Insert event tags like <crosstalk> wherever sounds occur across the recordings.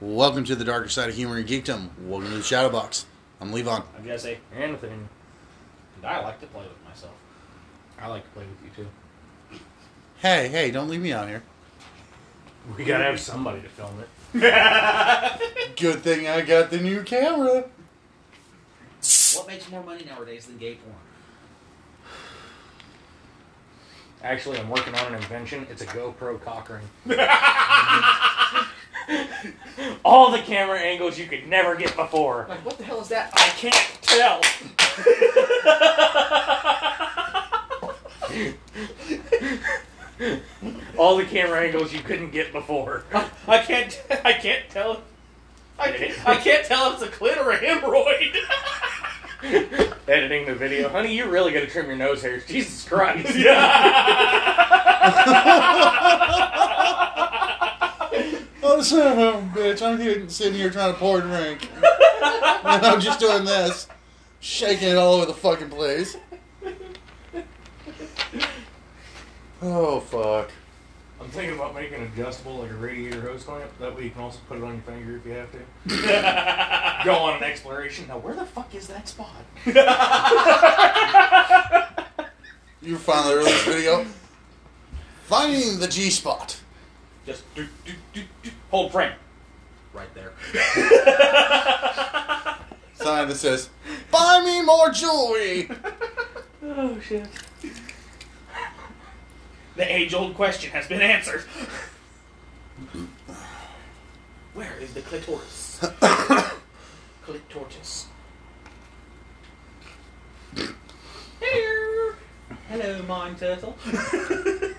Welcome to the darker side of humor and geekdom. Welcome to the Shadow Box. I'm Levon. I'm gonna say Anthony. And I like to play with myself. I like to play with you too. Hey, hey, don't leave me out here. We gotta have somebody to film it. <laughs> <laughs> Good thing I got the new camera. What makes more money nowadays than gay porn? Actually, I'm working on an invention. It's a GoPro cock <laughs> ring. All the camera angles you could never get before. Like, what the hell is that? I can't tell. All the camera angles you couldn't get before. I can't. I can't tell. I can't, I can't tell if it's a clit or a hemorrhoid. Editing the video, honey, you really got to trim your nose hairs. Jesus Christ! <laughs> <laughs> Oh, son of a bitch. I'm here, sitting here trying to pour a drink. and <laughs> I'm just doing this. Shaking it all over the fucking place. Oh, fuck. I'm thinking about making an adjustable, like a radiator hose clamp. That way you can also put it on your finger if you have to. <laughs> Go on an exploration. Now, where the fuck is that spot? <laughs> You finally released a video. Finding the G spot. Just do, do, do, do. Hold frame. Right there. <laughs> Sign that says, Buy me more jewelry. Oh shit! The age-old question has been answered. Where is the clitoris? <coughs> clitoris. Hello. Hello, mine turtle. <laughs>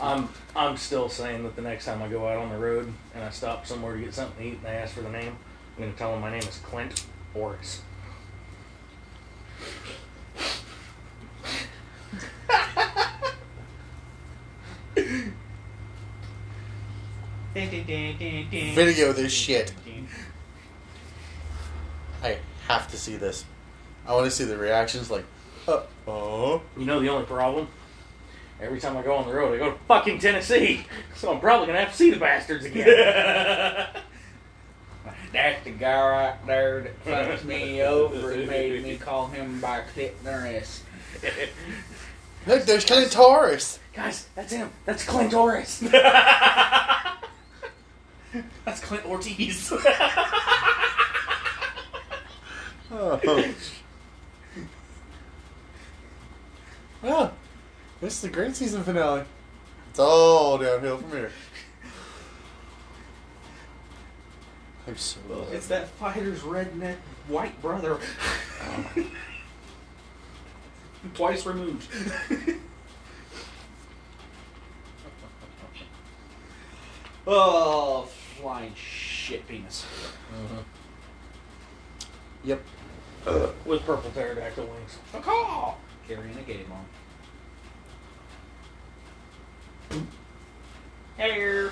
I'm I'm still saying that the next time I go out on the road and I stop somewhere to get something to eat and they ask for the name, I'm gonna tell them my name is Clint Boris. Video this <laughs> shit. I have to see this. I want to see the reactions like, uh oh. You know the only problem? Every time I go on the road, I go to fucking Tennessee, so I'm probably gonna have to see the bastards again. <laughs> That's the guy right there that fucks me over and made me call him by clitoris. Look, there's Clint Taurus. Guys, that's him. That's Clint Boris. <laughs> That's Clint Ortiz. <laughs> Oh. Well, this is the great season finale. It's all downhill from here. I'm so it's that fighter's redneck white brother. <laughs> Twice removed. <laughs> oh, flying shit penis. Uh-huh. Yep. With purple pterodactyl wings. Caw! Carrying a game on. Hello.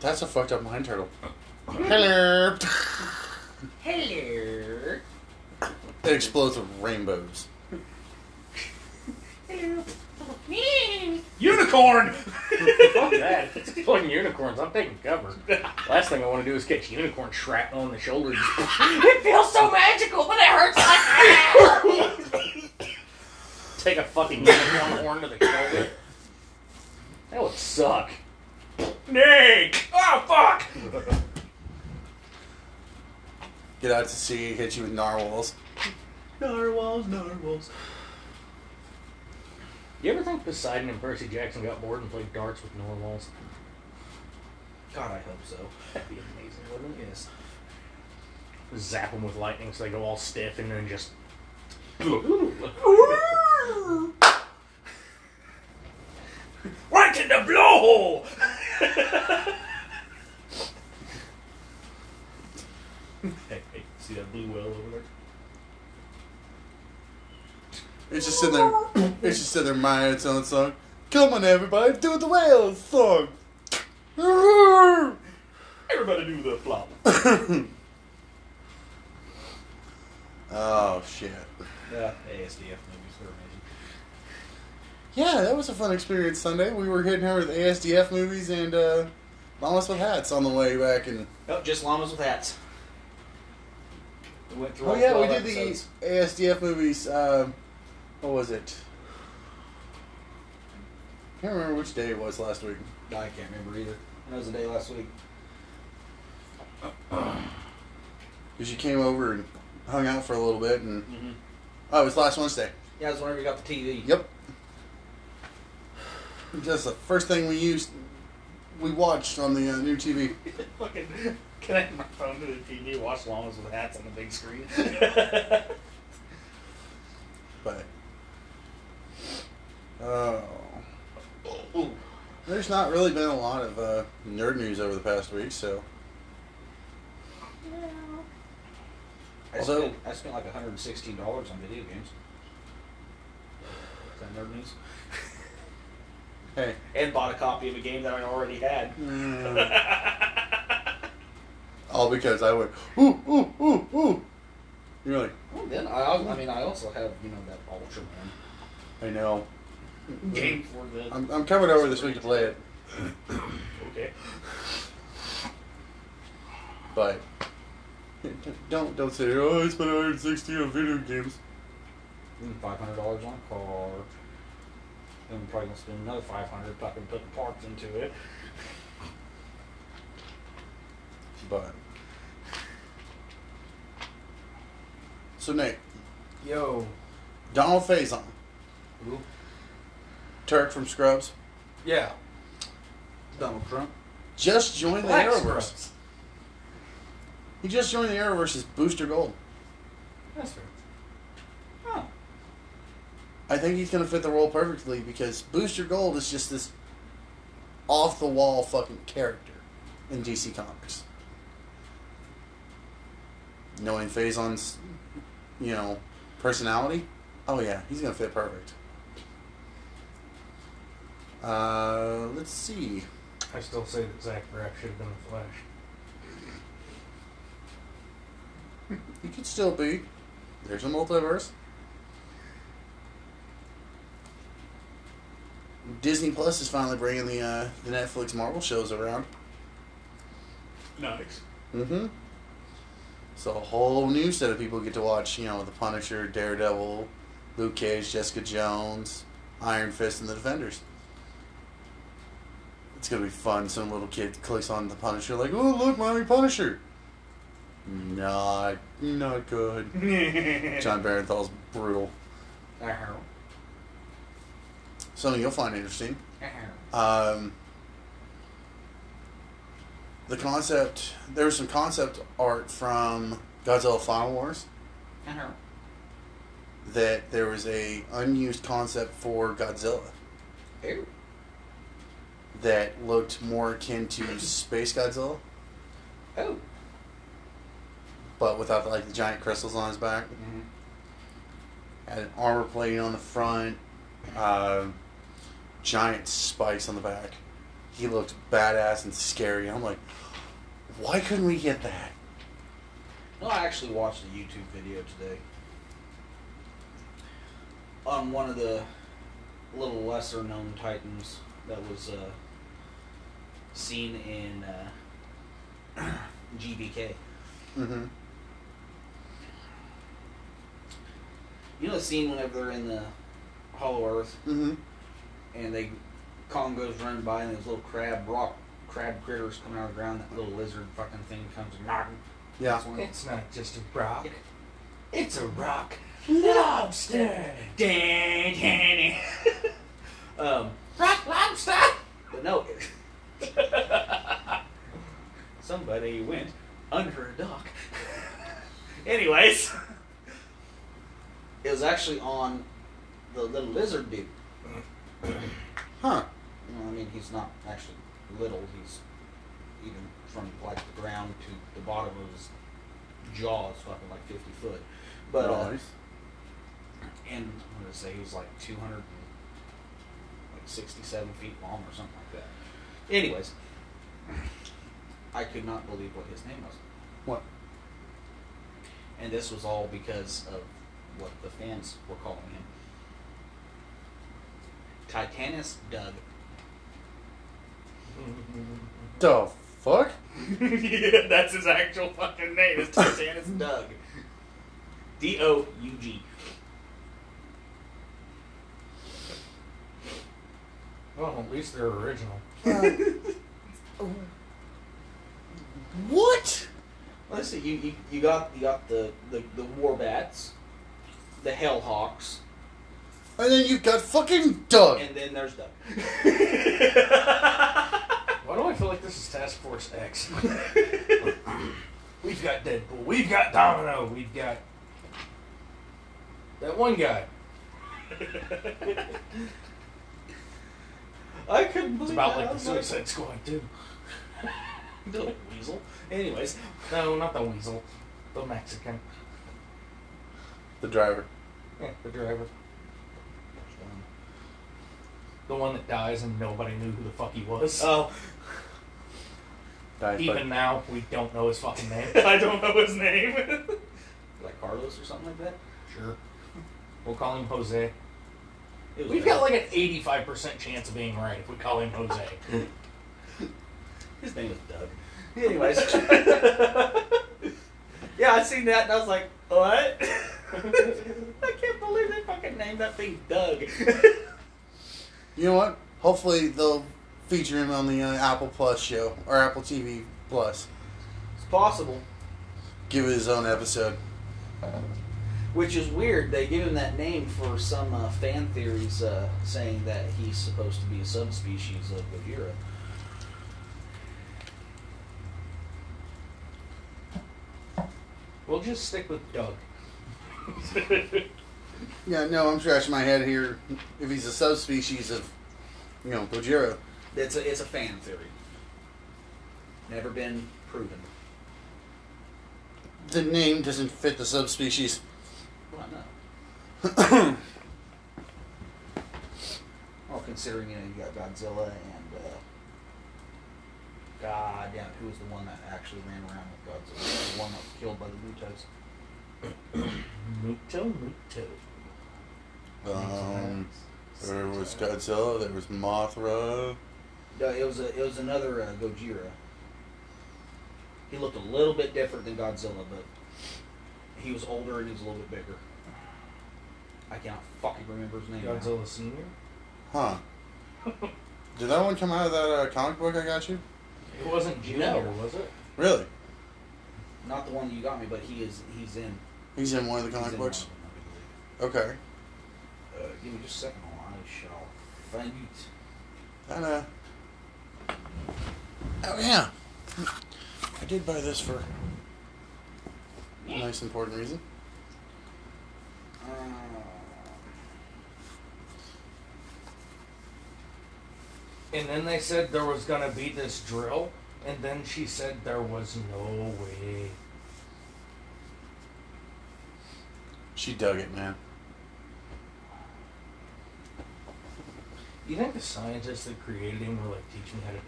That's a fucked up mine turtle. Hello. Hello. It explodes with rainbows. Hello. Unicorn! Fuck that. It's exploding unicorns. I'm taking cover. Last thing I want to do is catch unicorn shrapnel on the shoulders. it feels so magical, but it hurts like <laughs> hell! Take a fucking unicorn horn to the shoulder. That would suck. Nick! Oh, fuck! Get out to sea, hit you with narwhals. Narwhals, narwhals. You ever think Poseidon and Percy Jackson got bored and played darts with narwhals? God, I hope so. That'd be amazing, wouldn't it? Yes. Zap them with lightning so they go all stiff and then just. Right in the blowhole! hey, hey, see that blue whale over there? It's just sitting there. It's just sitting there miming its own song. Come on, everybody, do the whale song. Everybody do the flop. <laughs> oh shit. Yeah, ASDF movies are amazing. Yeah, that was a fun experience Sunday. We were hitting her with ASDF movies and uh, Mamas with Hats on the way back. And Oh, just llamas with hats. We went through oh yeah, we did episodes. the ASDF movies. Um, what was it? I can't remember which day it was last week. I can't remember either. That was a day last week. <clears throat> Because you came over and hung out for a little bit, and Mm-hmm. Oh, it was last Wednesday. Yeah, it was whenever you got the TV. Yep. Just the first thing we used, we watched on the uh, new TV. <laughs> Fucking connect my phone to the TV, watch llamas with hats on the big screen. <laughs> But oh, Ooh. there's not really been a lot of uh, nerd news over the past week, so Although- spent, I spent like $116 on video games. Is that nerd news? <laughs> hey. And bought a copy of a game that I already had. Mm. <laughs> All because I went ooh ooh ooh ooh. You're like, Well, then I, I mean, I also have you know that Ultraman. I know. Game for the. I'm, I'm coming over this week to play it, Okay. but <laughs> don't don't say oh I spent 160 on video games. Five hundred dollars on a car. Then we're probably gonna spend another five hundred fucking putting parts into it. But so Nate, Yo. Donald Faison, Ooh. Turk from Scrubs, Yeah. Donald Trump. just joined the Black Arrowverse. Scrubs. He just joined the Arrowverse as Booster Gold. That's fair. Oh. I think he's going to fit the role perfectly because Booster Gold is just this off the wall fucking character in DC Comics. Knowing Faison's, you know, personality, oh yeah, he's going to fit perfect. Uh, let's see. I still say that Zach Braff should have been the Flash. He could still be. There's a multiverse. Disney Plus is finally bringing the uh, the Netflix Marvel shows around. Nice. Mm-hmm. So a whole new set of people get to watch. You know, the Punisher, Daredevil, Luke Cage, Jessica Jones, Iron Fist, and the Defenders. It's gonna be fun. Some little kid clicks on the Punisher, like, "Oh, look, mommy, Punisher." Not, not good. <laughs> Jon Bernthal's brutal. Uh-huh. Something you'll find interesting. Uh-huh. Um, the concept, there was some concept art from Godzilla Final Wars Uh-huh. that there was a unused concept for Godzilla Ew. that looked more akin to Space Godzilla, Oh. But without like the giant crystals on his back. Mm-hmm. Had an armor plate on the front, uh, giant spikes on the back. He looked badass and scary. I'm like, why couldn't we get that? No, I actually watched a YouTube video today on one of the little lesser known Titans that was uh, seen in uh, <clears throat> GVK. Mm-hmm. You know the scene whenever they're in the Hollow Earth Mm-hmm. and they Kong goes running by and those little crab rock crab critters come out of the ground. That little lizard fucking thing comes and knocking. Yeah. One. It's not just a rock. It's a rock lobster. Dan, dan, <laughs> um, rock lobster. But no, <laughs> somebody went under a dock. <laughs> Anyways, it was actually on the little lizard dude. <clears throat> Huh. Know, I mean, he's not actually little. He's even from like the ground to the bottom of his jaw is fucking like fifty foot. But uh, nice. and I'm gonna say he was like two hundred like sixty-seven feet long or something like that. Anyways, I could not believe what his name was, What? and this was all because of what the fans were calling him. Titanus Doug. The fuck? <laughs> yeah, that's his actual fucking name. It's Titanus <laughs> Doug. D O U G. Well, at least they're original. <laughs> What? Let's see. You, you, you got you got the the, the war bats, the hellhawks, And then you've got fucking Doug. and then there's Doug. <laughs> Why do I feel like this is Task Force X? <laughs> we've got Deadpool. We've got Domino. We've got that one guy. <laughs> I couldn't believe It's about that. like the was like, Suicide Squad too. the weasel. Anyways, No, not the Weasel. The Mexican. The driver. Yeah, the driver. The one that dies and nobody knew who the fuck he was. oh, Dies by- Even now, we don't know his fucking name. <laughs> I don't know his name. <laughs> like Carlos or something like that. Sure. We'll call him Jose. We've Doug. got like an 85% chance of being right if we call him Jose. <laughs> His name is Doug. Anyways. yeah, I seen that and I was like, what? <laughs> I can't believe they fucking named that thing Doug. <laughs> You know what? Hopefully they'll feature him on the uh, Apple Plus show or Apple TV Plus. it's possible. Give it his own episode. Which is weird. They give him that name for some uh, fan theories uh, saying that he's supposed to be a subspecies of Gojira. We'll just stick with Doug. <laughs> Yeah, no, I'm scratching my head here. If he's a subspecies of, you know, Gojira. It's a, it's a fan theory. Never been proven. The name doesn't fit the subspecies. Well, no. <coughs> Well, considering you know you got Godzilla and uh, God damn, who was the one that actually ran around with Godzilla? The one that was killed by the Mutos. Muto, Muto. Um, there was Godzilla. There was Mothra. No, it was a, it was another uh, Gojira. He looked a little bit different than Godzilla, but he was older and he was a little bit bigger. I cannot fucking remember his name. now. Godzilla Senior. Huh? <laughs> Did that one come out of that uh, comic book I got you? It wasn't Junior, No. was it? Really? Not the one you got me, but he is he's in. He's in one of the comic books. one of them, Okay. Uh, give me just a second. I shall find it. And uh. Oh yeah. I did buy this for a nice important reason. Uh, And then they said there was gonna be this drill, and then she said there was no way. She dug it, man. You think the scientists that created him were like, teach me how to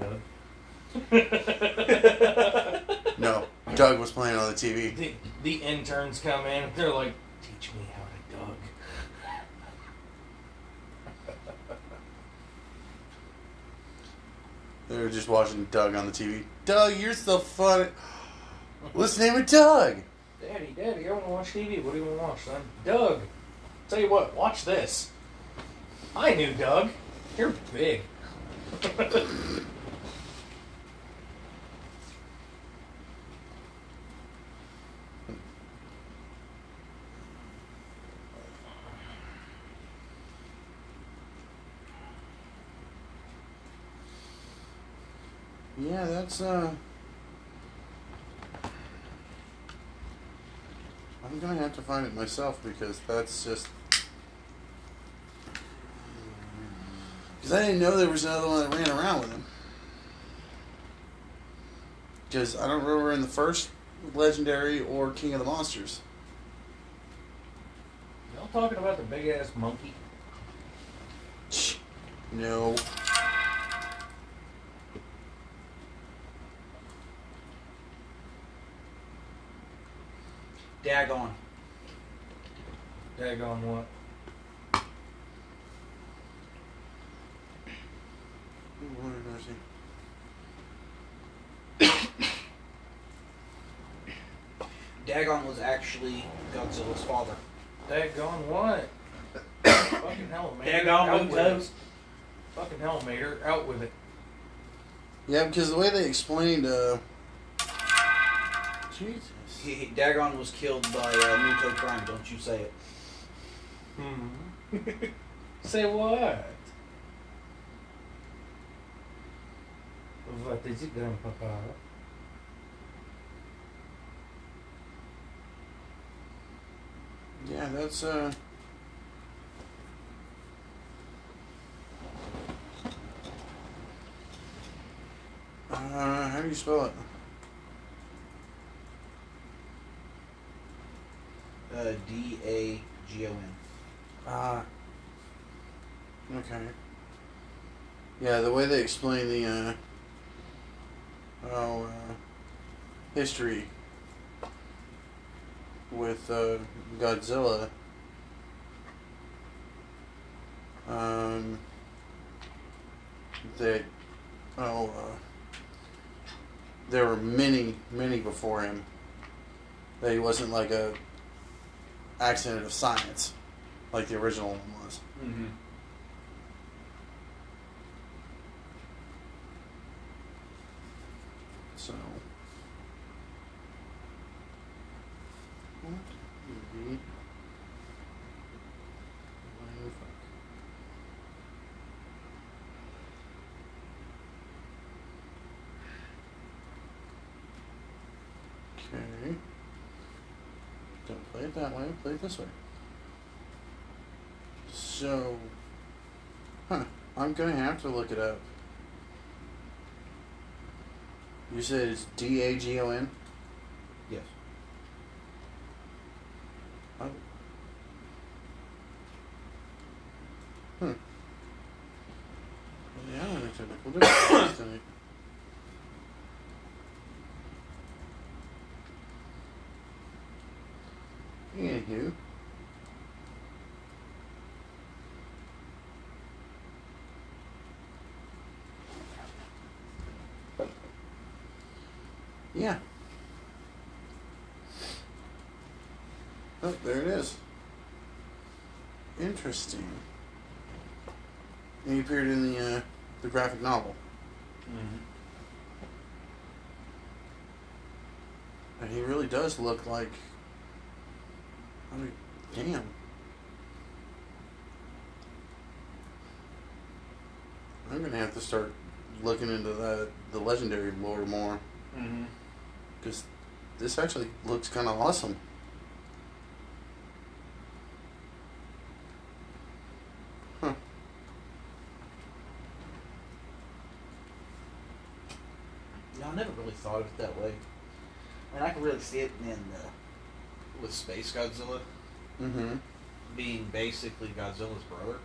Doug? <laughs> <laughs> No, Doug was playing on the TV. the, the interns come in, they're like, teach me how to Doug. <laughs> They were just watching Doug on the TV. Doug, you're so funny. <gasps> What's the name of Doug? Daddy, Daddy, I want to watch TV. What do you want to watch, son? Doug. Tell you what, watch this. I knew Doug. You're big. <laughs> Yeah, that's uh. I'm gonna have to find it myself because that's just. Because I didn't know there was another one that ran around with him. Because I don't remember in the first Legendary or King of the Monsters. Y'all talking about the big ass monkey? No. Daggone. Daggone what? see. Dagon was actually Godzilla's father. Dagon what? Fucking hell, Mater. Daggone out with it. Fucking hell, Mater. Out with it. Yeah, because the way they explained, uh, Jesus. He, he- Dagon was killed by uh, Muto Prime. Don't you say it? Hmm. <laughs> Say what? What is it, Grandpapa? Yeah, that's uh. Uh, how do you spell it? Uh, D A G O N. Ah. okay. Yeah, the way they explain the uh, oh, uh, history with uh, Godzilla. Um, that oh, uh, there were many, many before him. That he wasn't like a accident of science, like the original one was. Mm-hmm. So. What would be- Why the fuck? Okay. Don't play it that way, play it this way. So. Huh. I'm gonna have to look it up. You said it's D A G O N? Yes. Oh. Hmm. Yeah, I think technical difficulties <coughs> tonight. Anywho. Yeah. Oh, there it is. Interesting. And he appeared in the uh, the graphic novel, Mm-hmm. and he really does look like. I mean, damn. I'm gonna have to start looking into the the legendary lore more Mm-hmm. because this actually looks kind of awesome. Huh. No, I never really thought of it that way. I mean, I can really see it in uh, with Space Godzilla Mm-hmm. being basically Godzilla's brother,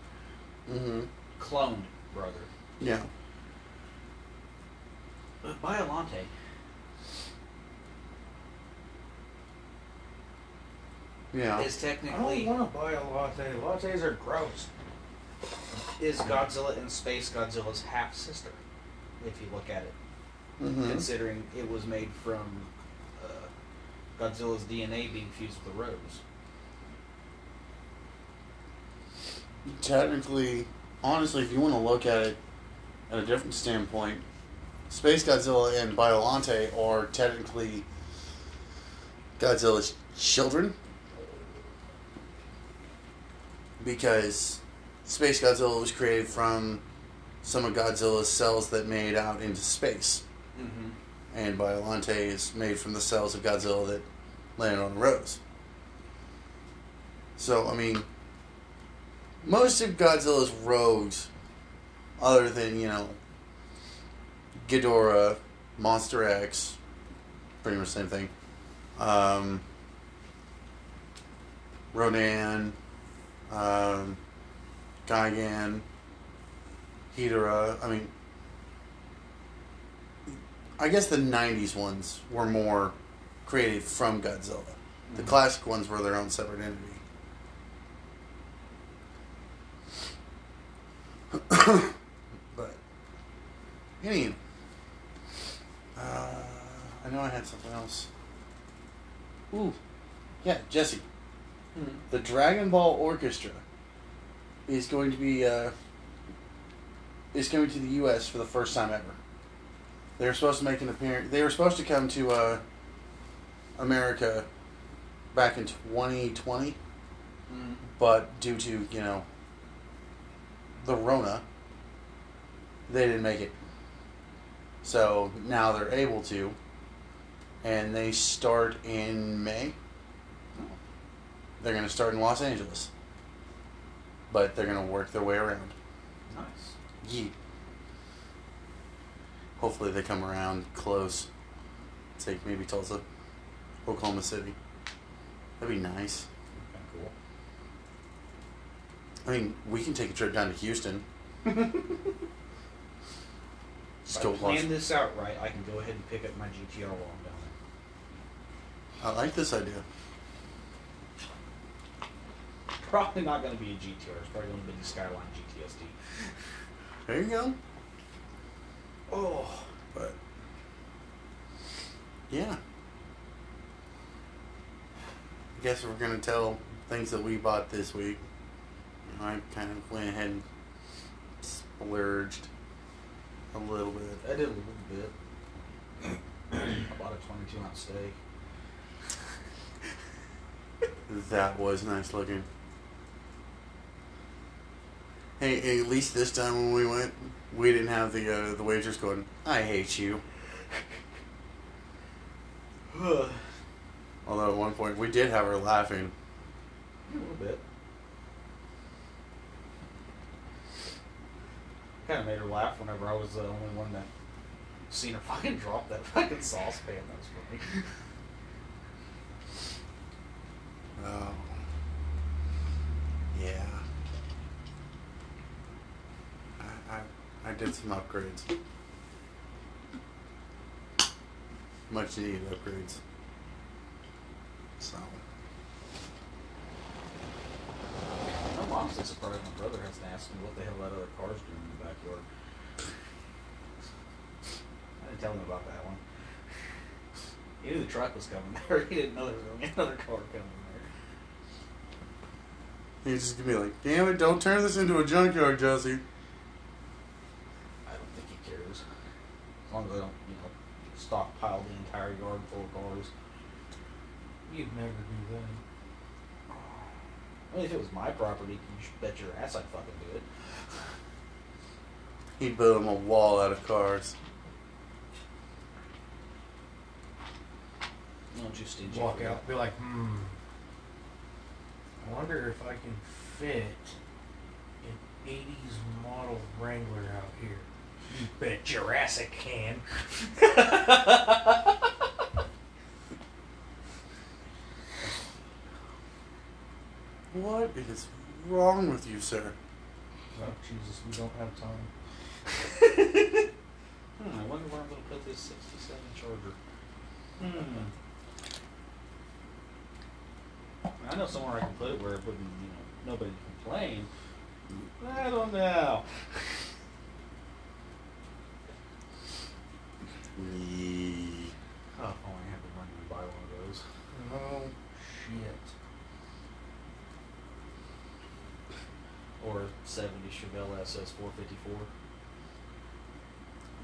Mm-hmm. cloned brother. Yeah. But Biolante, Yeah. is technically. I don't want to buy a latte. Lattes are gross. is Godzilla in Space Godzilla's half sister, if you look at it. Mm-hmm. Considering it was made from uh, Godzilla's DNA being fused with the rose. Technically, honestly, if you want to look at it at a different standpoint, Space Godzilla and Biolante are technically Godzilla's children because Space Godzilla was created from some of Godzilla's cells that made out into space, Mm-hmm. And Biolante is made from the cells of Godzilla that landed on Rose. So, I mean, most of Godzilla's rogues, other than, you know, Ghidorah, Monster X, pretty much the same thing, um, Rodan, um, Gigan, Hedorah, I mean, I guess the 90s ones were more created from Godzilla. The Mhm. classic ones were their own separate entity. <coughs> but Uh, I know I had something else. Ooh, yeah, Jesse. The Dragon Ball Orchestra is going to be uh, is coming to the U.S. for the first time ever. They were supposed to make an appearance. They were supposed to come to uh, America back in 2020, Mm. but due to you know the Rona, they didn't make it. So now they're able to, and they start in May. They're going to start in Los Angeles, but they're going to work their way around. Nice. Yeet. Hopefully they come around close. Take maybe Tulsa, Oklahoma City. That'd be nice. Kind of cool. I mean, we can take a trip down to Houston. <laughs> Just If go I plan watch. this out right, I can go ahead and pick up my GTR while I'm down there. I like this idea. Probably not going to be a GTR. It's probably going to be the Skyline GTSD. There you go. Oh. But yeah, I guess we're gonna tell things that we bought this week. I kind of went ahead and splurged a little bit. I did a little bit. I bought a 22 ounce steak. That was nice looking. Hey, hey, at least this time when we went, we didn't have the uh, the waitress going, "I hate you." <sighs> Although at one point we did have her laughing. A little bit. Kind of made her laugh whenever I was the only one that seen her fucking drop that fucking saucepan. That was funny. Oh. Yeah. I, I, did some upgrades. Much needed upgrades. So. I'm honestly surprised my brother hasn't asked me what the hell that other car's doing in the backyard. I didn't tell him about that one. He knew the truck was coming there. <laughs> He didn't know there was going to be another car coming there. He's just gonna be like, damn it, don't turn this into a junkyard, Jesse. I don't think he cares. As long as I don't, you know, stockpile the entire yard full of cars. You'd never do that. I mean, if it was my property, you should bet your ass I'd fucking do it. He built him a wall out of cars. Don't you stingy. Walk for out, be like, hmm. I wonder if I can fit an 80s model Wrangler out here. You bet your ass I can. What is wrong with you, sir? Oh, Jesus, we don't have time. <laughs> Hmm, I wonder where I'm going to put this 67 Charger. Hmm. I know somewhere I can put it where it wouldn't, you know, nobody would complain. I don't know. Yee. Oh, if only I had the money to buy one of those. Oh, shit. Or a 70 Chevelle SS 454.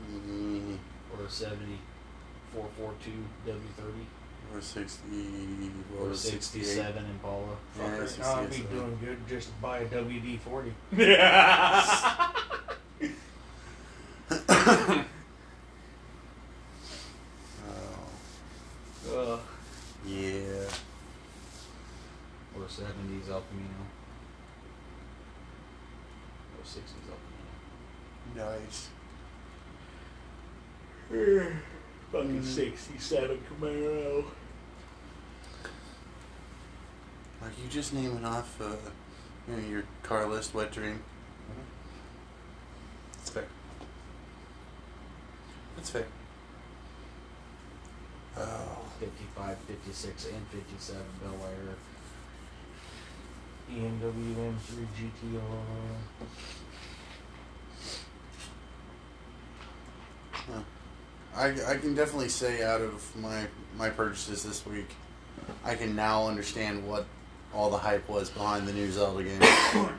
Yee. Mm-hmm. Or a 70 442 W30. Or 60. What Or a was 68? 67 Impala. Yeah, Fucker, it's I'll be 67. doing good just to buy a WD 40. <laughs> <laughs> Oh, Uh, yeah. or a 70s El Camino. Or a 60s El Camino. Nice. <sighs> Fucking Mm. 67 Camaro. Are you just naming off, uh, you know, your car list wet dream? That's fair. That's fair. Oh. 55, 56, and 57 Bel Air. BMW M3 GTR. Huh. I, I can definitely say out of my my purchases this week, I can now understand what all the hype was behind the new Zelda game, <coughs>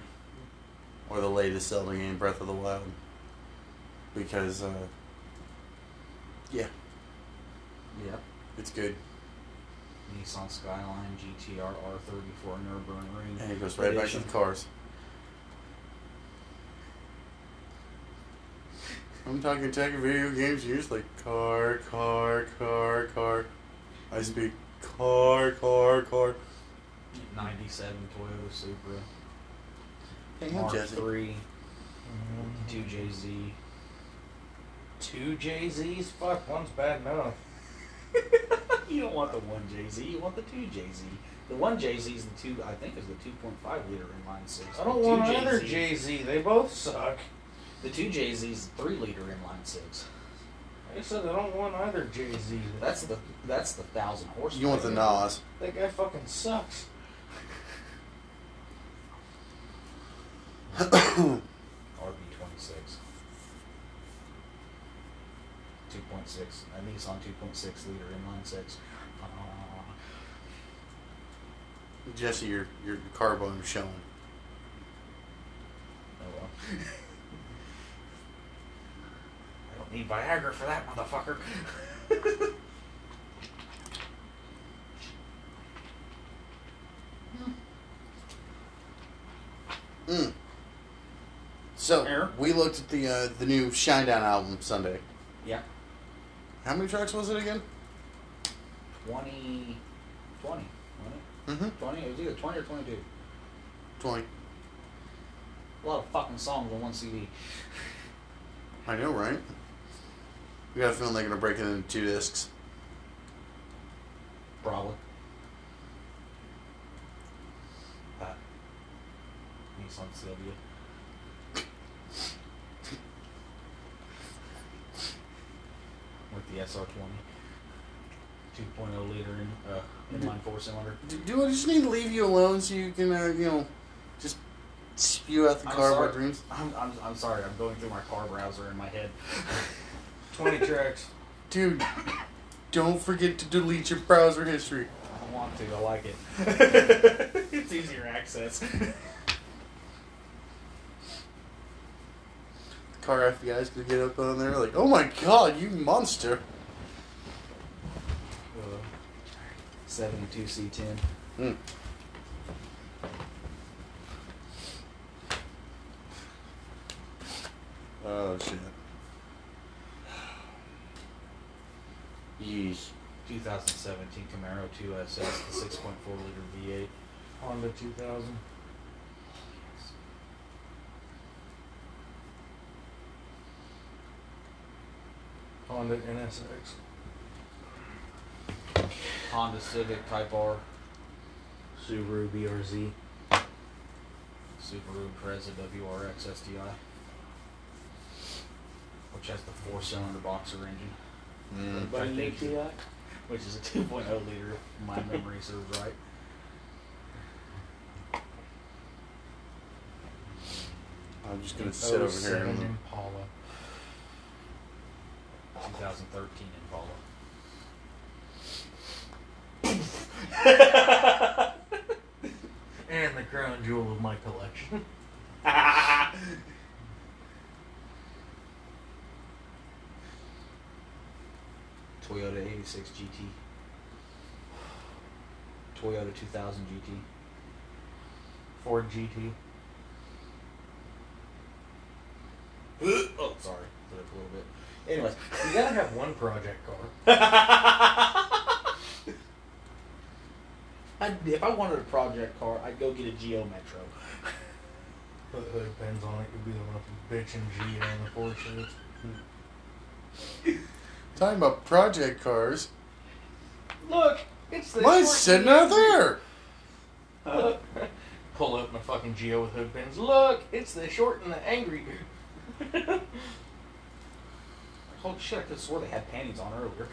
or the latest Zelda game, Breath of the Wild. Because, uh, yeah, Yep. it's good, Nissan Skyline GTR R34 Nürburgring. and it goes right back to the cars. I'm talking tech and video games. You're just like car, car, car, car. I speak car, car, car. 97 Toyota Supra. Hang on, Mark Jesse. 3, Mm, 2JZ. Two Jay Z's? Fuck, one's bad enough. <laughs> you don't want the one Jay Z. you want the two Jay Z. The one Jay Z is the two, I think, is the 2.5 liter inline six. I don't want 2 either JZ Jay Z. They both suck. The two JZ is the three liter inline six. I said I don't want either Jay Z. That's the that's the thousand horsepower. You want the Nas. That guy fucking sucks. <coughs> <coughs> 2.6. A Nissan 2.6 liter inline six. Uh, Jesse, your your carbon is showing. oh well. <laughs> I don't need Viagra for that motherfucker. <laughs> Mm. So Here. we looked at the uh, the new Shinedown album Sunday. Yeah. How many tracks was it again? 20. 20. wasn't Mm-hmm. 20? It was either 20 or 22. Twenty. A lot of fucking songs on one CD. I know, right? We got a feeling they're gonna break it into two discs. Probably. Nissan Sylvia. With the SR20. 2.0 liter in, uh, inline four cylinder. Do, do I just need to leave you alone so you can, uh, you know, just spew out the I'm cardboard sorry. dreams? I'm, I'm, I'm sorry, I'm going through my car browser in my head. 20 tracks. Dude, don't forget to delete your browser history. I don't want to, I like it. <laughs> it's easier access. The car FBI's gonna get up on there like, oh my god, you monster. Uh, 72 C10. Hmm. Oh shit. Yeesh. 2017 Camaro 2SS, the 6.4 liter V8. Honda 2000. Honda NSX. Honda Civic Type R. Subaru BRZ. Subaru Impreza WRX STI. Which has the four cylinder boxer engine. Mm. Everybody UTI? Which is a 2.0 liter, if my memory serves right. I'm just gonna sit over here 07 and Impala. 2013 Impala. <laughs> And the crown jewel of my collection. <laughs> Toyota 86 GT. Toyota 2000 GT. Ford GT. <gasps> oh, sorry. Put up a little bit. Anyways, You gotta have one project car. <laughs> I'd, if I wanted a project car, I'd go get a Geo Metro. Put hood pins on it. You'd be the one bitching G on the Porsches. <laughs> talking about project cars. Look, it's the Mine's short sitting out there. Look. <laughs> Pull up my fucking Geo with hood pins. Look, it's the short and the angry. <laughs> Holy shit! I could have swore they had panties on earlier.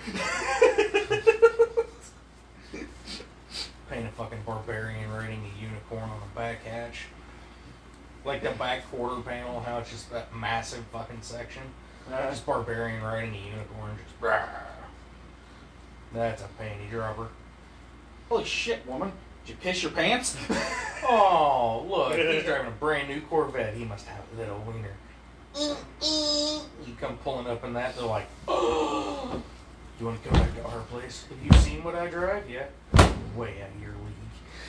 Fucking barbarian riding a unicorn on a back hatch. Like the back quarter panel, how it's just that massive fucking section. Uh, just barbarian riding a unicorn, just brah. That's a panty dropper. Holy shit, woman! Did you piss your pants? <laughs> Oh, look, he's <laughs> driving a brand new Corvette. He must have a little wiener. You come pulling up in that, they're like, oh. <gasps> You want to come back to our place? Have you seen what I drive? Yeah. Way out of your.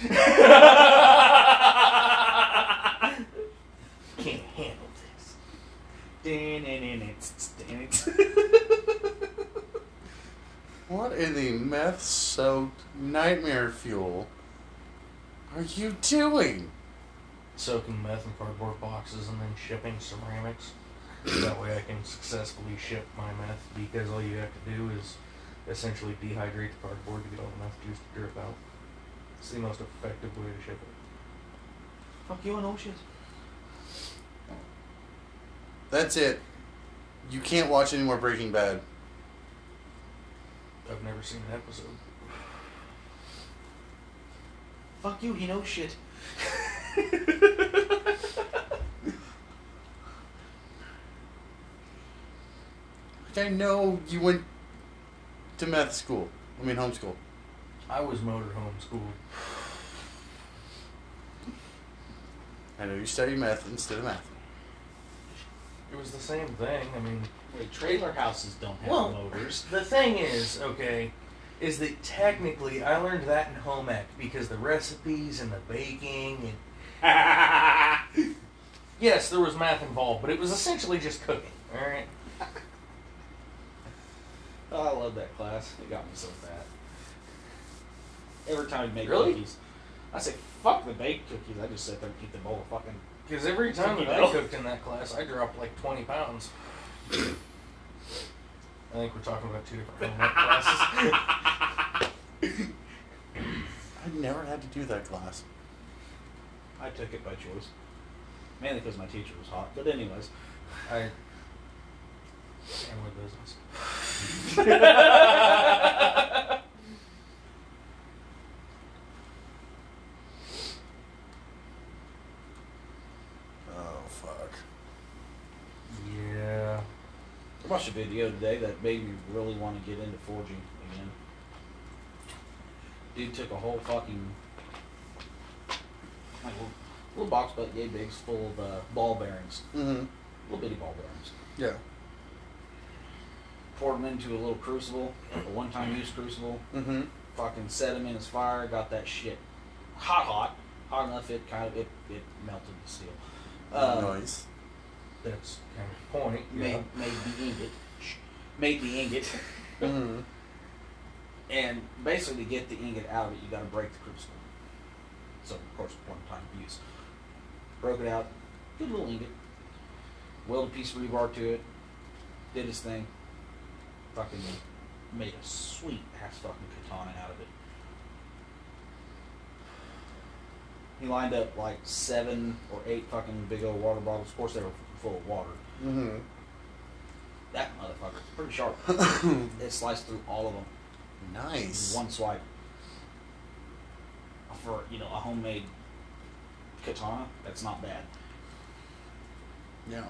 Can't handle this. What in the meth soaked nightmare fuel are you doing? Soaking meth in cardboard boxes and then shipping ceramics. that way I can successfully ship my meth because all you have to do is essentially dehydrate the cardboard to get all the meth juice to drip out. It's the most effective way to ship it. Fuck you and oh shit. That's it. You can't watch any more Breaking Bad. I've never seen an episode. Fuck you, he knows shit. <laughs> I know you went to meth school. I mean homeschool. I was motor homeschooled. I know you study meth instead of math. It was the same thing. I mean, Wait, trailer houses don't have Well- motors. the thing is, okay, is that technically I learned that in home ec because the recipes and the baking and <laughs> yes, there was math involved, but it was essentially just cooking. All right. Oh, <laughs> I love that class. It got me so fat. Every time we make Really? cookies, I say, fuck the baked cookies. I just sit there and eat the bowl of fucking. Because every time that I cooked in that class, I dropped like 20 pounds. I think we're talking about two different home <laughs> classes. I never had to do that class. I took it by choice. Mainly because my teacher was hot. But, anyways. I am with business. <laughs> <laughs> Oh fuck. Yeah. I watched a video today that made me really want to get into forging again. Dude took a whole fucking like little, little box but yay big full of uh, ball bearings, Mm-hmm. little bitty ball bearings. Yeah. Poured them into a little crucible, a one-time use crucible. Mm-hmm. Fucking set them in his fire. Got that shit hot, hot, hot enough it kind of it, it melted the steel. Um, nice. That's kind of the point. Yeah. made made the ingot. Shh. Made the ingot. Mm-hmm. And basically, to get the ingot out of it, you got to break the crucible. So, of course, one time use. Broke it out, good little ingot. Welded a piece of rebar to it. Did his thing. Fucking made a sweet ass fucking katana out of it. He lined up like seven or eight fucking big old water bottles. Of course, they were full of water. Mm-hmm. That motherfucker's pretty sharp. <laughs> it sliced through all of them. nice. One swipe. For, you know, a homemade katana, that's not bad. Yeah.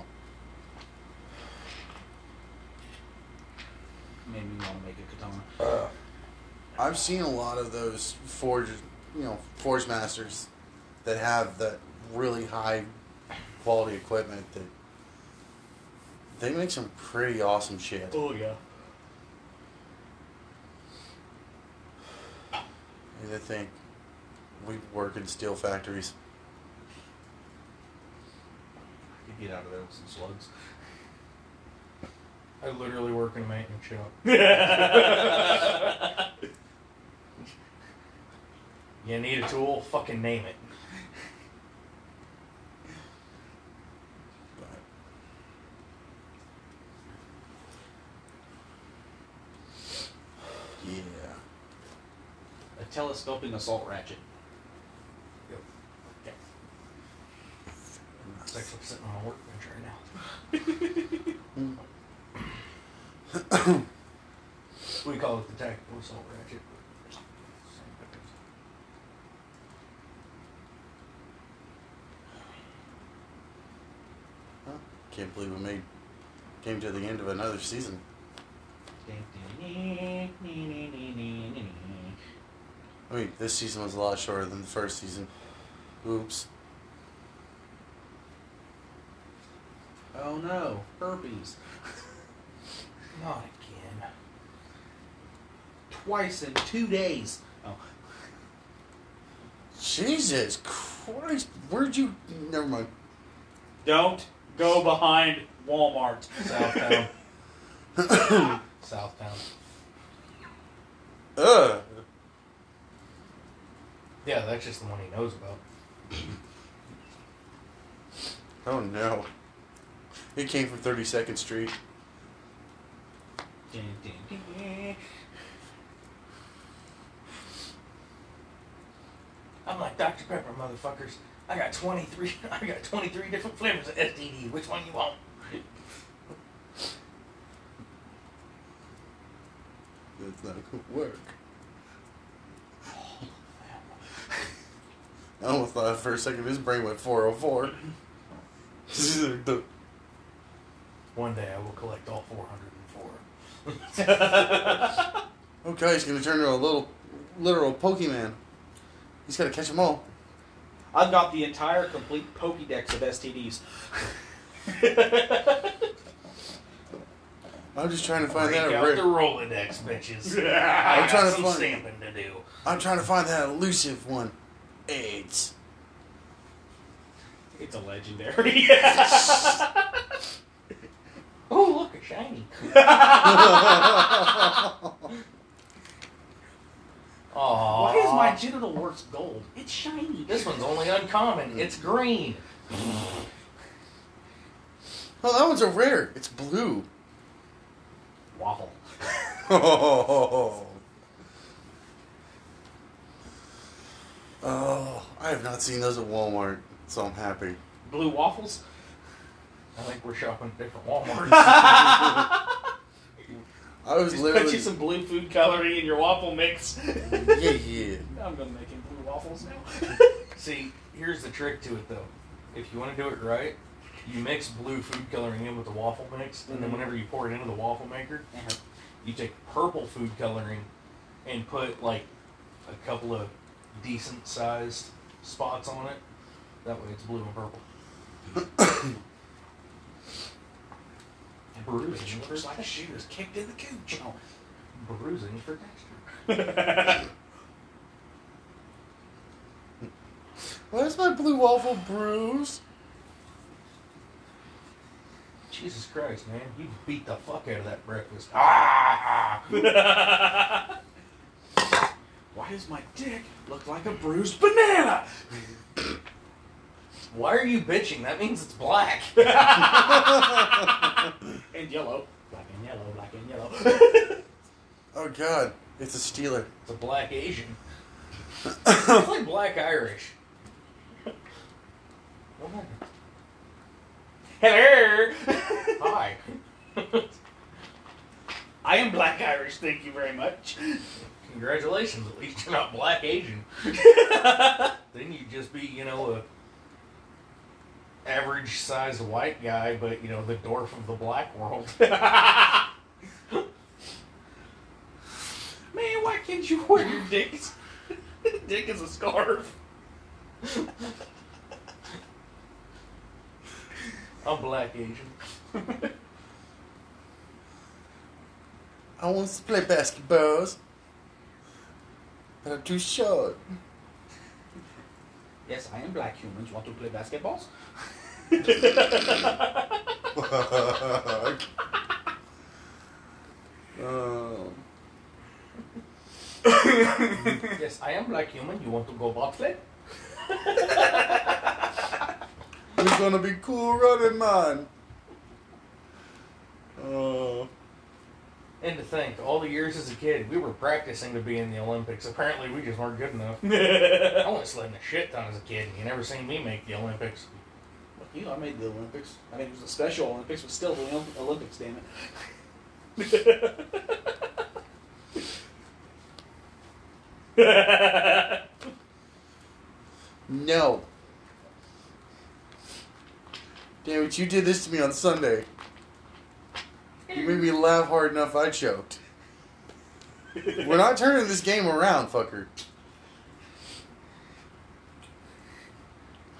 Made me want to make a katana. <clears throat> I've seen a lot of those forge, you know, forge masters that have that really high quality equipment that they make some pretty awesome shit. Oh, yeah. I think we work in steel factories. You get out of there with some slugs. I literally work in a maintenance shop. <laughs> You need a tool? Fucking name it. But yeah. A telescoping assault ratchet. Yep. Okay. It's actually sitting on a workbench right now. we call it the tactical assault ratchet. Huh? Can't believe we made came to the end of another season. I mean, this season was a lot shorter than the first season. Oops. Oh no, herpes. Not again. Twice in two days. Oh, Jesus Christ! Where'd you? Never mind. Don't go behind Walmart. Southtown. <coughs> Southtown. Ugh. Yeah, that's just the one he knows about. <clears throat> Oh no. It came from 32nd Street. I'm like Dr. Pepper, motherfuckers. I got 23. <laughs> I got 23 different flavors of STD. Which one you want? That's not gonna work. I almost thought for a second his brain went 404. <laughs> One day I will collect all 404. <laughs> okay, he's gonna turn into a little, literal Pokemon. He's gotta catch them all. I've got the entire complete Pokédex of STDs. <laughs> I'm just trying to find Break that. out the Rare, Rolodex, bitches. I'm I got trying to some find- stamping to do. I'm trying to find that elusive one. AIDS. It's a legendary. <laughs> Oh, look, a shiny. Aww. <laughs> Why is my genital warts gold? It's shiny. This one's only uncommon. Mm. It's green. Oh, that one's a rare. It's blue. waffle. Oh. <laughs> Oh, I have not seen those at Walmart, so I'm happy. Blue waffles. I think we're shopping at different Walmarts. <laughs> I was Just literally. put you some blue food coloring in your waffle mix. yeah, <laughs> yeah. I'm gonna make him blue waffles now. <laughs> See, here's the trick to it though. If you want to do it right, you mix blue food coloring in with the waffle mix, and then Mhm. whenever you pour it into the waffle maker, you take purple food coloring and put like a couple of decent sized spots on it. That way it's blue and purple. Bruising Which for looks like she was kicked in the cooch. Oh. bruising for texture. <laughs> Why is my blue waffle bruise? Jesus Christ, man! You beat the fuck out of that breakfast. Ah! <laughs> <laughs> Why does my dick look like a bruised banana? <laughs> Why are you bitching? That means it's black. <laughs> And <laughs> yellow. Black and yellow, black and yellow. Oh god, it's a Steeler. It's a black Asian. <coughs> it's like black Irish. What happened? Hello! Hi. I am black Irish, thank you very much. Congratulations, at least you're not black Asian. <laughs> then you'd just be, you know, a average sized white guy, but you know, the dwarf of the black world. <laughs> Man, why can't you wear your dick? <laughs> dick is a scarf. I'm black Asian. I want to play basketballs, but I'm too short. Yes, I am black humans. Want to play basketballs? <laughs> oh. Yes, I am black human. You want to go bobsled? It's <laughs> gonna be cool running, man. Oh. And to think, all the years as a kid, we were practicing to be in the Olympics. Apparently, we just weren't good enough. <laughs> I went sledding a shit ton as a kid, and you never seen me make the Olympics. You know, I made the Olympics. I mean, it was a special Olympics, but still the Olympics, damn it. <laughs> No. Damn it, you did this to me on Sunday. You made me laugh hard enough. I choked. We're not turning this game around, fucker.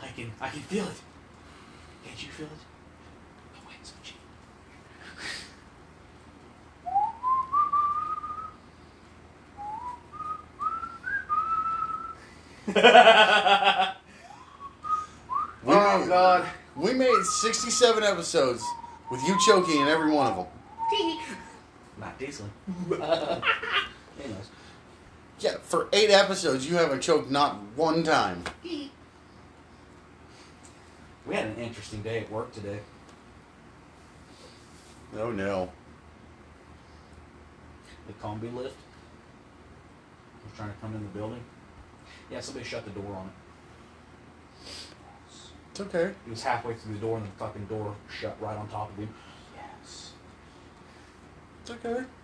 I can, I can feel it. Can't you feel it? The winds of change. We Oh made, God. We made 67 episodes with you choking in every one of them. Not this one. Anyways. <laughs> Yeah, for eight episodes, you haven't choked not one time. We had an interesting day at work today. Oh no. The combi lift was trying to come in the building. Yeah, somebody shut the door on it. It's okay. He was halfway through the door and the fucking door shut right on top of him. Yes. It's okay. <laughs>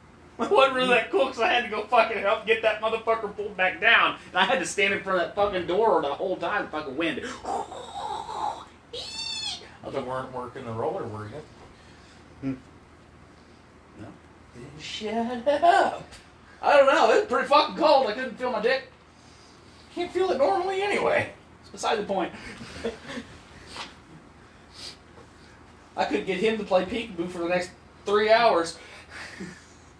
It wasn't really that cool because I had to go fucking help get that motherfucker pulled back down. And I had to stand in front of that fucking door the whole time, fucking wind. <laughs> You weren't working the roller, were you? Hmm. No. Then shut up. I don't know. It was pretty fucking cold. I couldn't feel my dick. Can't feel it normally anyway. It's beside the point. <laughs> I could get him to play peekaboo for the next three hours.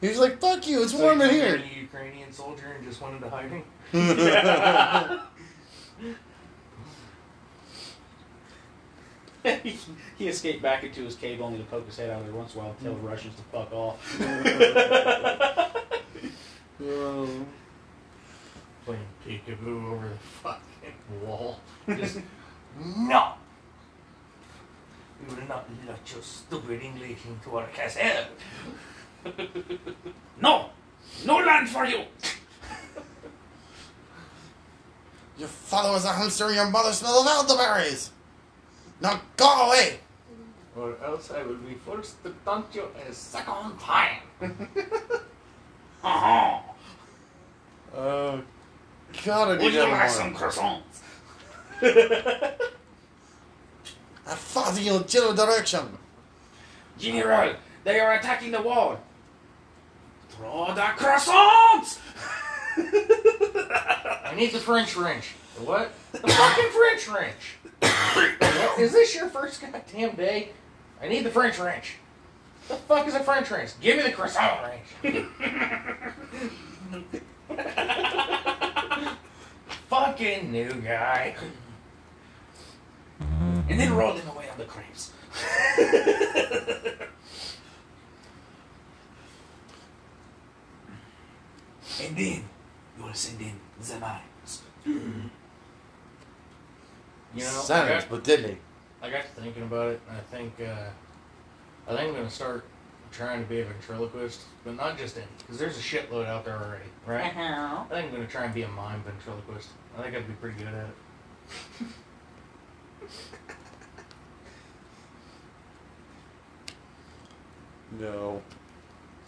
He was like, fuck you, it's So warm you in here. a Ukrainian soldier and just went into hiding. he, <laughs> <laughs> he escaped back into his cave only to poke his head out there once in a while and tell the Russians to fuck off. <laughs> Playing peekaboo over the fucking wall. Just, no! We will not let your stupid English into our castle. <laughs> No! No land for you! Your father was a hamster and your mother smelled of elderberries. Now go away. Or else I will be forced to taunt you a second time. <laughs> Uh-huh. Oh, God, I Would need you that like more. some croissants? I fought in your general direction. General, they are attacking the wall. The croissants! I need the French wrench. The what? The <coughs> fucking French wrench. What? Is this your first goddamn day? I need the French wrench. The fuck is a French wrench? Give me the croissant wrench. fucking new guy. And then roll them away on the crepes. <laughs> and then you want to send in the mines. You know, I Silence, got, but deadly. I got to thinking about it, and I think uh, I think I'm gonna start trying to be a ventriloquist, but not just any, because there's a shitload out there already, right? I think I'm gonna try and be a mime ventriloquist. I think I'd be pretty good at it. <laughs> No.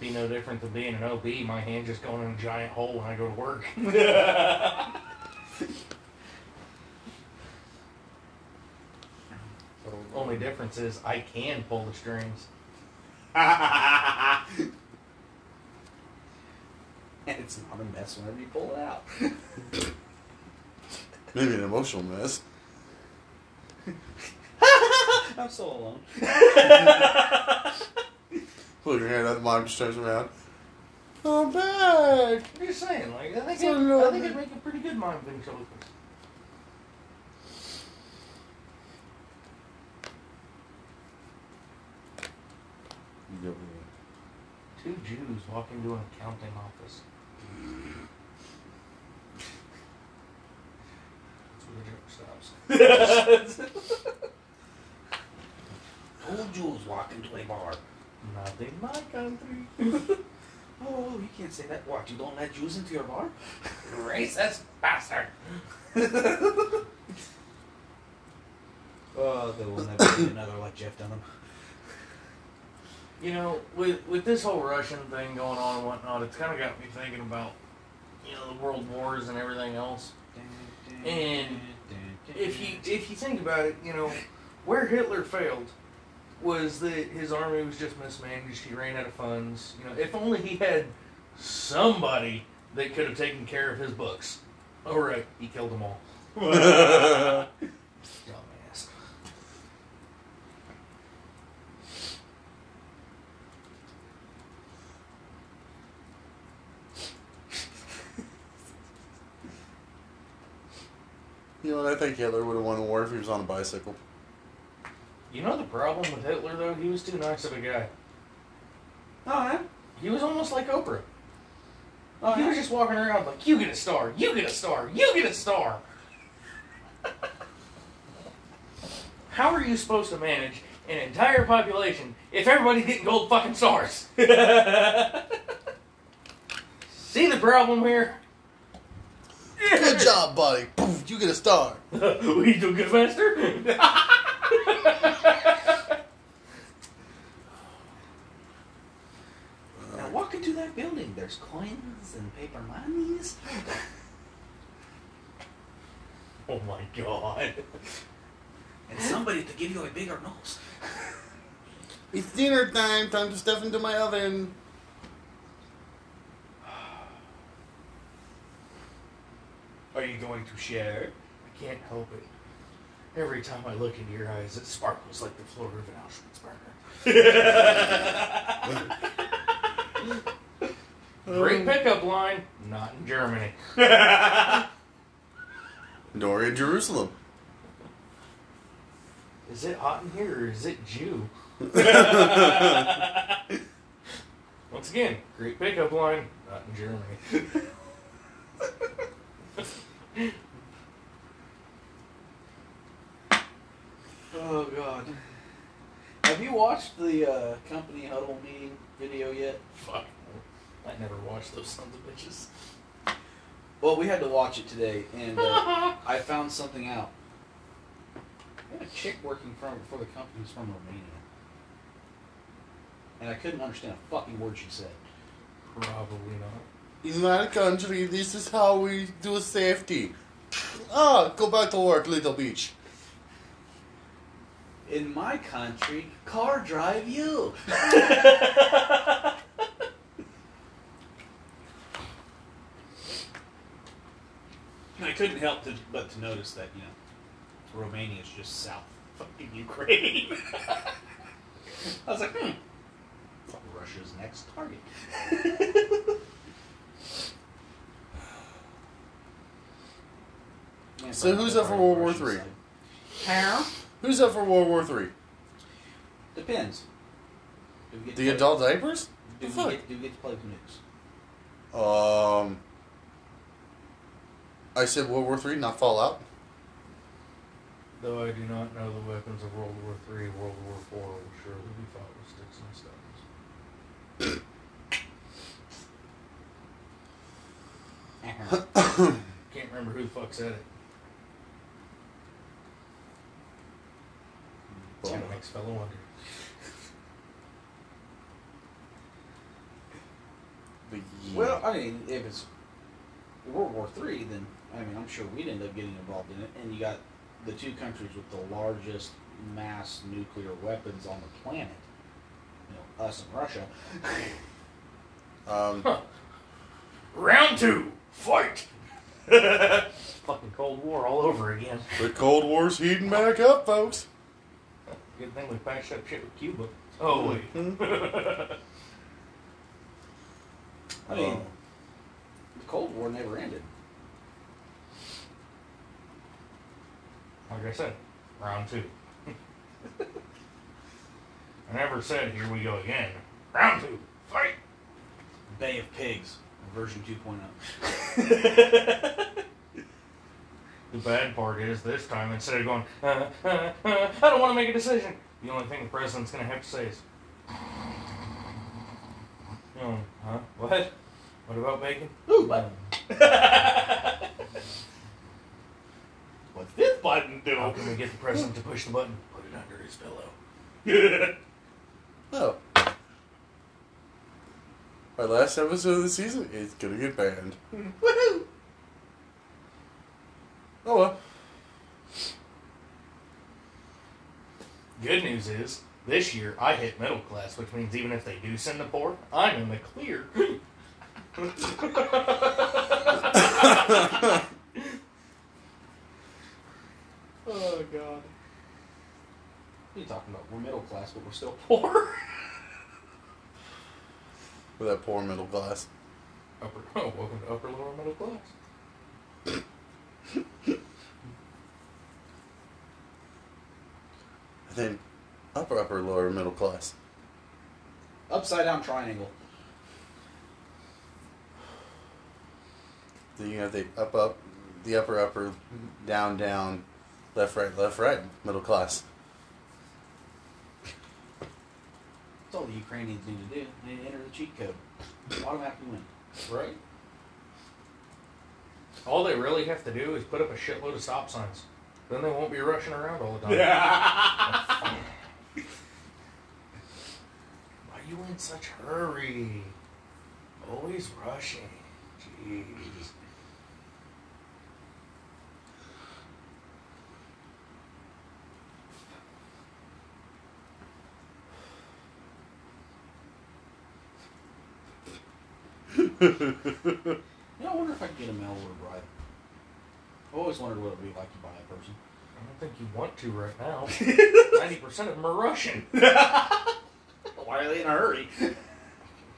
Be no different than being an OB. My hand just going in a giant hole when I go to work. <laughs> Only difference is I can pull the strings. <laughs> and it's not a mess whenever you pull it out. <laughs> Maybe an emotional mess. I'm so alone. Pull your hand out, the mom just turns around. I'm back. I'm just saying, like I think So I'd, I think man. I'd make a pretty good mime ventriloquist. Two Jews walk into an accounting office. That's where the joke stops. <laughs> Two Jews walk into a bar. Not in my country. <laughs> Oh, you can't say that. What? You don't let Jews into your bar? Racist bastard. <laughs> Oh, there will never be another like Jeff Dunham. You know, with with this whole Russian thing going on and whatnot, it's kind of got me thinking about, you know, the world wars and everything else. And if you if you think about it, you know, where Hitler failed was that his army was just mismanaged. He ran out of funds. You know, if only he had somebody that could have taken care of his books. Oh right, he killed them all. <laughs> Dumbass. You know what? I think Hitler would have won the war if he was on a bicycle. You know the problem with Hitler though? He was too nice of a guy. Oh, yeah? He was almost like Oprah. Oh, he was just walking around like, you get a star, you get a star, you get a star. <laughs> How are you supposed to manage an entire population if everybody's getting gold fucking stars? <laughs> See the problem here? Good job, buddy. You get a star. <laughs> we do good, master. Now walk into that building. There's coins and paper monies. oh my god. And somebody to give you a bigger nose. It's dinner time. Time to stuff into my oven. Are you going to share? I can't help it. Every time I look into your eyes, it sparkles like the floor of an Auschwitz burger. <laughs> Great pickup line, not in Germany. <laughs> Nor in Jerusalem. Is it hot in here or is it Jew? <laughs> Once again, great pickup line, not in Germany. <laughs> Oh God. Have you watched the uh, company huddle meeting video yet? Fuck. I never watched those sons of bitches. Well, we had to watch it today, and uh, <laughs> I found something out. We had a chick working from for the company who's from Romania, and I couldn't understand a fucking word she said. Probably not. In my country, this is how we do safety. Ah, go back to work, little bitch. In my country, car drive you. <laughs> <laughs> And I couldn't help to, but to notice that you know, Romania is just south fucking Ukraine. <laughs> I was like, hmm, Russia's next target. Yeah, <laughs> So who's up for World War Three? How? Who's up for World War Three? Depends. Do we get to The play- adult diapers? Do The we, get, do we get to play with nukes? Um, I said World War Three, not Fallout. Though I do not know the weapons of World War III, World War IV will surely be fought with sticks and stones. <coughs> Can't remember who the fuck said it. Kind of makes a fellow wonder. The Well, I mean, if it's World War Three, then I mean, I'm sure we'd end up getting involved in it. And you got the two countries with the largest mass nuclear weapons on the planet. You know, us and Russia. um, Huh. Round two, fight! <laughs> Fucking Cold War all over again. the Cold War's heating back up, folks. Good thing we patched up shit with Cuba. Oh wait. <laughs> I mean, Oh. the Cold War never ended. Like I said, round two. <laughs> I never said here we go again. Round two, fight! Bay of Pigs, version oh. 2.0. <laughs> The bad part is this time instead of going, uh, uh, uh, I don't want to make a decision. The only thing the president's going to have to say is, oh, huh? What? What about bacon? Ooh, what? <laughs> Um, What's this do? How can we get the president to push the button? Put it under his pillow. <laughs> Oh. Our last episode of the season is gonna get banned. <laughs> Woohoo! Oh well. Good news is, This year, I hit middle class, which means even if they do send the poor, I'm in the clear. <laughs> oh God! What are you talking about? We're middle class, but we're still poor. <laughs> With that poor middle class. Upper, oh, welcome to upper lower middle class. And then upper, upper, lower middle class. Upside down triangle. Then you have the up, up, the upper, upper, down, down, left, right, left, right, middle class. That's all the Ukrainians need to do. They need to enter the cheat code. Automatically win. Right. All they really have to do is put up a shitload of stop signs. Then they won't be rushing around all the time. <laughs> Why are you in such hurry? Always rushing. Jeez. You know, I wonder if I could get a mail order ride. I always wondered what it would be like to buy a person. I don't think you want to right now. <laughs> Ninety percent of them are Russian. <laughs> Why are they in a hurry?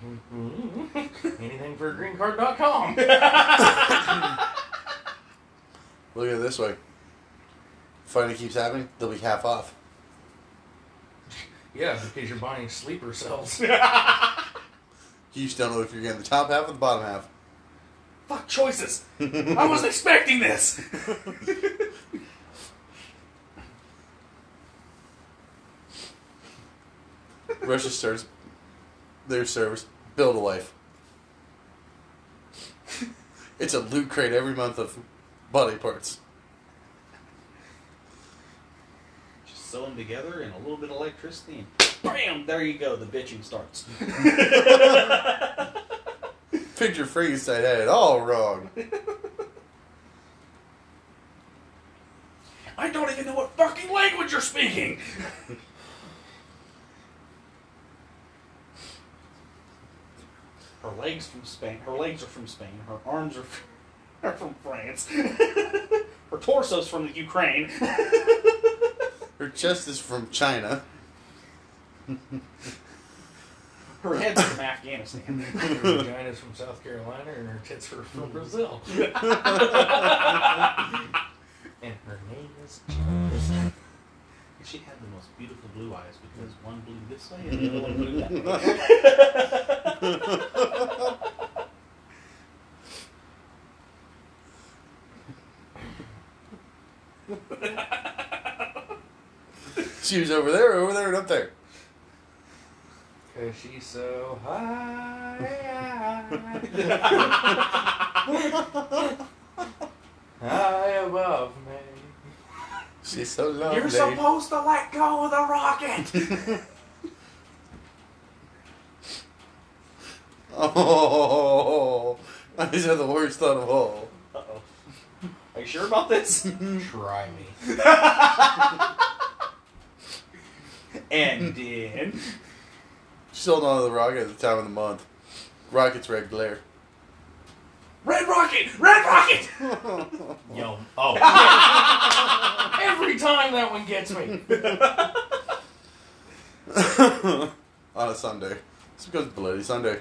Mm-hmm. Anything for green greencard.com. <laughs> Look at it this way. Fighting keeps happening, they'll be half off. Yeah, because you're buying sleeper cells. You just don't know if you're getting the top half or the bottom half. Fuck choices. I wasn't expecting this. Russia starts their service, build a life. It's a loot crate every month of body parts. Just sew them together and a little bit of electricity, and bam! There you go. The bitching starts. <laughs> Picture Frankenstein had it all wrong. I don't even know what fucking language you're speaking. Her legs from Spain. Her legs are from Spain. Her arms are from, <laughs> are from France. <laughs> Her torso's from the Ukraine. Her chest is from China. Her head's from Afghanistan. <laughs> Her vagina's from South Carolina and her tits are from hmm. Brazil. <laughs> and her name is She had the most beautiful blue eyes because one blew this way and the other one blew that way. She was over there, over there, and up there. Cause she's so high, <laughs> high above me. She's so lovely. You're supposed to let go of the rocket. <laughs> Oh, I just had the worst thought of all. Uh-oh. Are you sure about this? <laughs> Try me. and then She's holding on to the rocket at the time of the month. Rocket's red glare. Red rocket, red rocket. <laughs> yo, oh, <laughs> Every time that one gets me. <laughs> on a Sunday. It's because it's Bloody Sunday.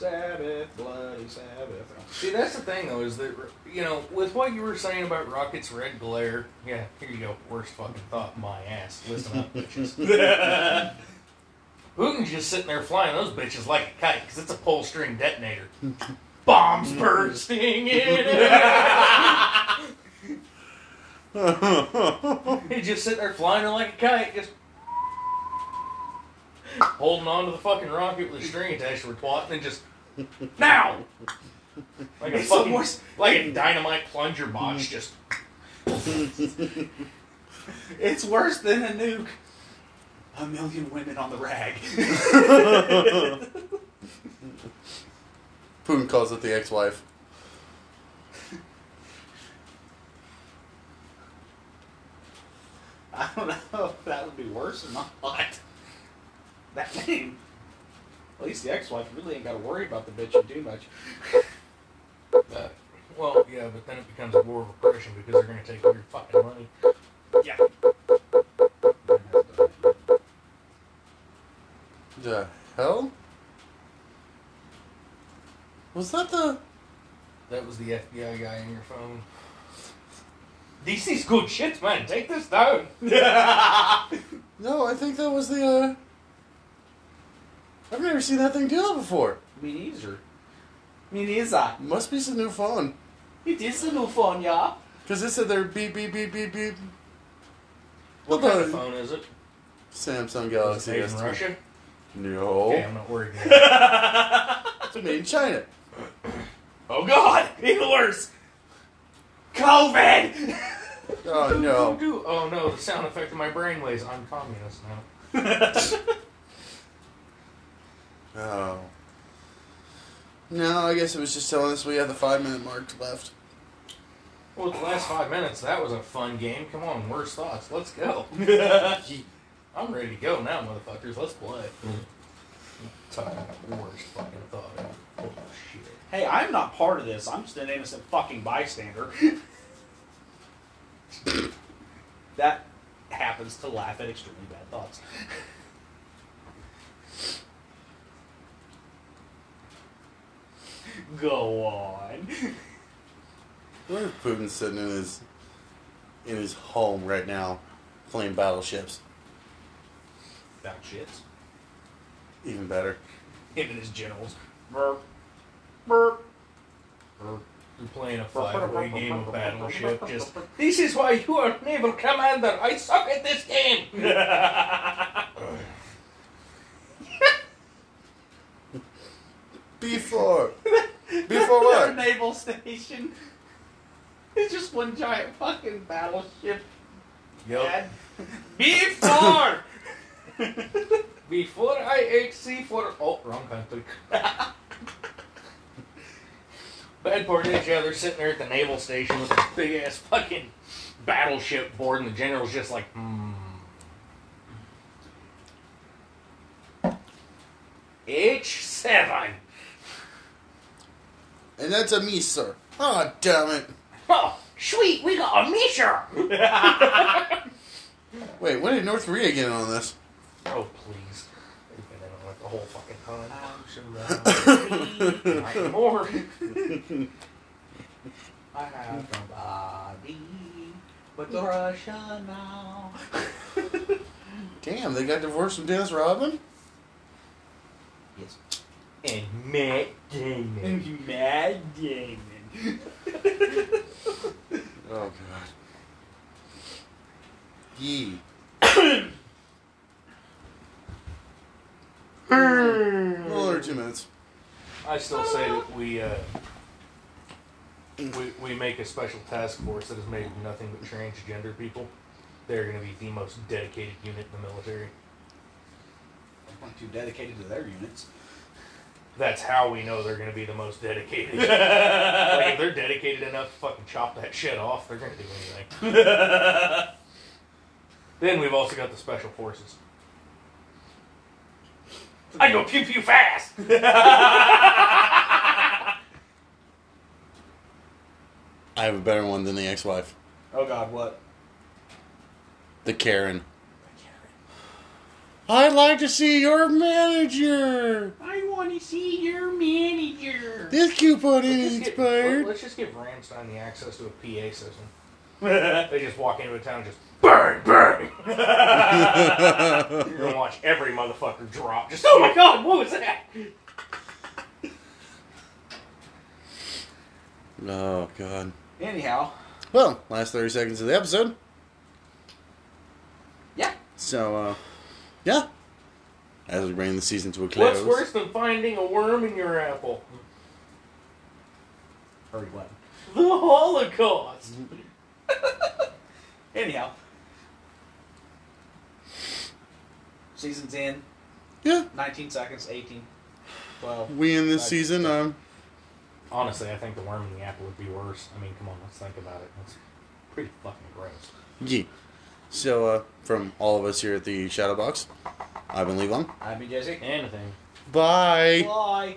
Sabbath, bloody Sabbath. See, that's the thing, though, is that you know, with what you were saying about Rocket's red glare. Yeah, here you go. Worst fucking thought my ass. Listen up, bitches. <laughs> Putin's just sitting there flying those bitches like a kite because it's a pull string detonator. Bombs bursting <laughs> in. He's just sitting there flying it like a kite, just holding on to the fucking rocket with a string attached to her twat, and just now! Like a fucking, like a dynamite plunger box, mm-hmm. just. <laughs> it's worse than a nuke. A million women on the rag. <laughs> Poon calls it the ex-wife. <laughs> I don't know if that would be worse or not. That name worry about the bitching do much. <laughs> Uh, well, yeah, but then it becomes a war of oppression because they're going to take all your fucking money. Yeah. The hell? Was that the? That was the FBI guy in your phone. This is good shit, man. Take this down. <laughs> No, I think that was the. uh... I've never seen that thing do that before. Me neither. Me neither. Must be some new phone. It is a new phone, yeah. Because it said there beep beep beep beep beep. What What kind of phone is it? Samsung Is Galaxy it made in S2. Russia? No, Okay, I'm not worried. <laughs> it's made in China. Oh god, even worse. COVID. Oh <laughs> no. Oh no, the sound effect of my brain brainwaves. I'm communist now. <laughs> Oh. No, I guess it was just telling us we have the five minute mark left. Well, the last five minutes, that was a fun game. Come on, worst thoughts. Let's go. <laughs> <laughs> I'm ready to go now, motherfuckers. Let's play. Talking about worst fucking thought. ever. Oh shit. hey, I'm not part of this. I'm just an innocent fucking bystander. <laughs> that happens to laugh at extremely bad thoughts. Go on. <laughs> What if Putin's sitting in his in his home right now, playing battleships? Shits. Even better. Him and his generals. Burp. Burp. You're playing a five-way game of Battleship. Just this is why you are naval commander. I suck at this game. <laughs> Before. <laughs> Before <laughs> what? Their naval station. It's just one giant fucking battleship. Yep. Before! <laughs> Before I XC for oh wrong country. Bad part is, yeah, they're sitting there at the naval station with a big ass fucking battleship board, and the general's just like, hmm. H seven. And that's a me, sir. Ah, damn it. Oh, sweet, we got a measure. <laughs> Wait, when did North Korea get in on this? Oh please, they've been in on it the whole fucking time. <laughs> Not anymore. <laughs> I have nobody but the Russia now. Damn, they got divorced from Dennis Rodman? Yes. And Matt Damon. Mad Damon. <laughs> Oh, God. Yee. <coughs> One or two minutes. I still say that we uh, we we make a special task force that is made of nothing but transgender people. They're going to be the most dedicated unit in the military. Not too dedicated to their units. That's how we know they're going to be the most dedicated. <laughs> like if they're dedicated enough to fucking chop that shit off, they're going to do anything. <laughs> then we've also got the special forces. I go pew pew fast. <laughs> I have a better one than the ex wife. Oh God, what? The Karen. The Karen. I'd like to see your manager. I want to see your manager. This coupon Let's ain't get, expired. let's just give Rammstein the access to a PA system. <laughs> They just walk into a town and just burn, burn. <laughs> You're gonna watch every motherfucker drop. Just Oh my <laughs> god, what was that? Oh, God. Anyhow, Well, last 30 seconds of the episode. yeah. So, uh, yeah. As we bring the season to a close. What's worse than finding a worm in your apple? Hurry, what? The Holocaust. <laughs> Anyhow, season's in. Yeah. 19 seconds, 18, 12. We in this Five, season, um, Honestly, I think the worm in the apple would be worse. I mean, come on, let's think about it. That's pretty fucking gross. yeah. So, uh, from all of us here at the Shadow Box, I've been Lee Long. I've been Jesse. Anything. Bye. Bye.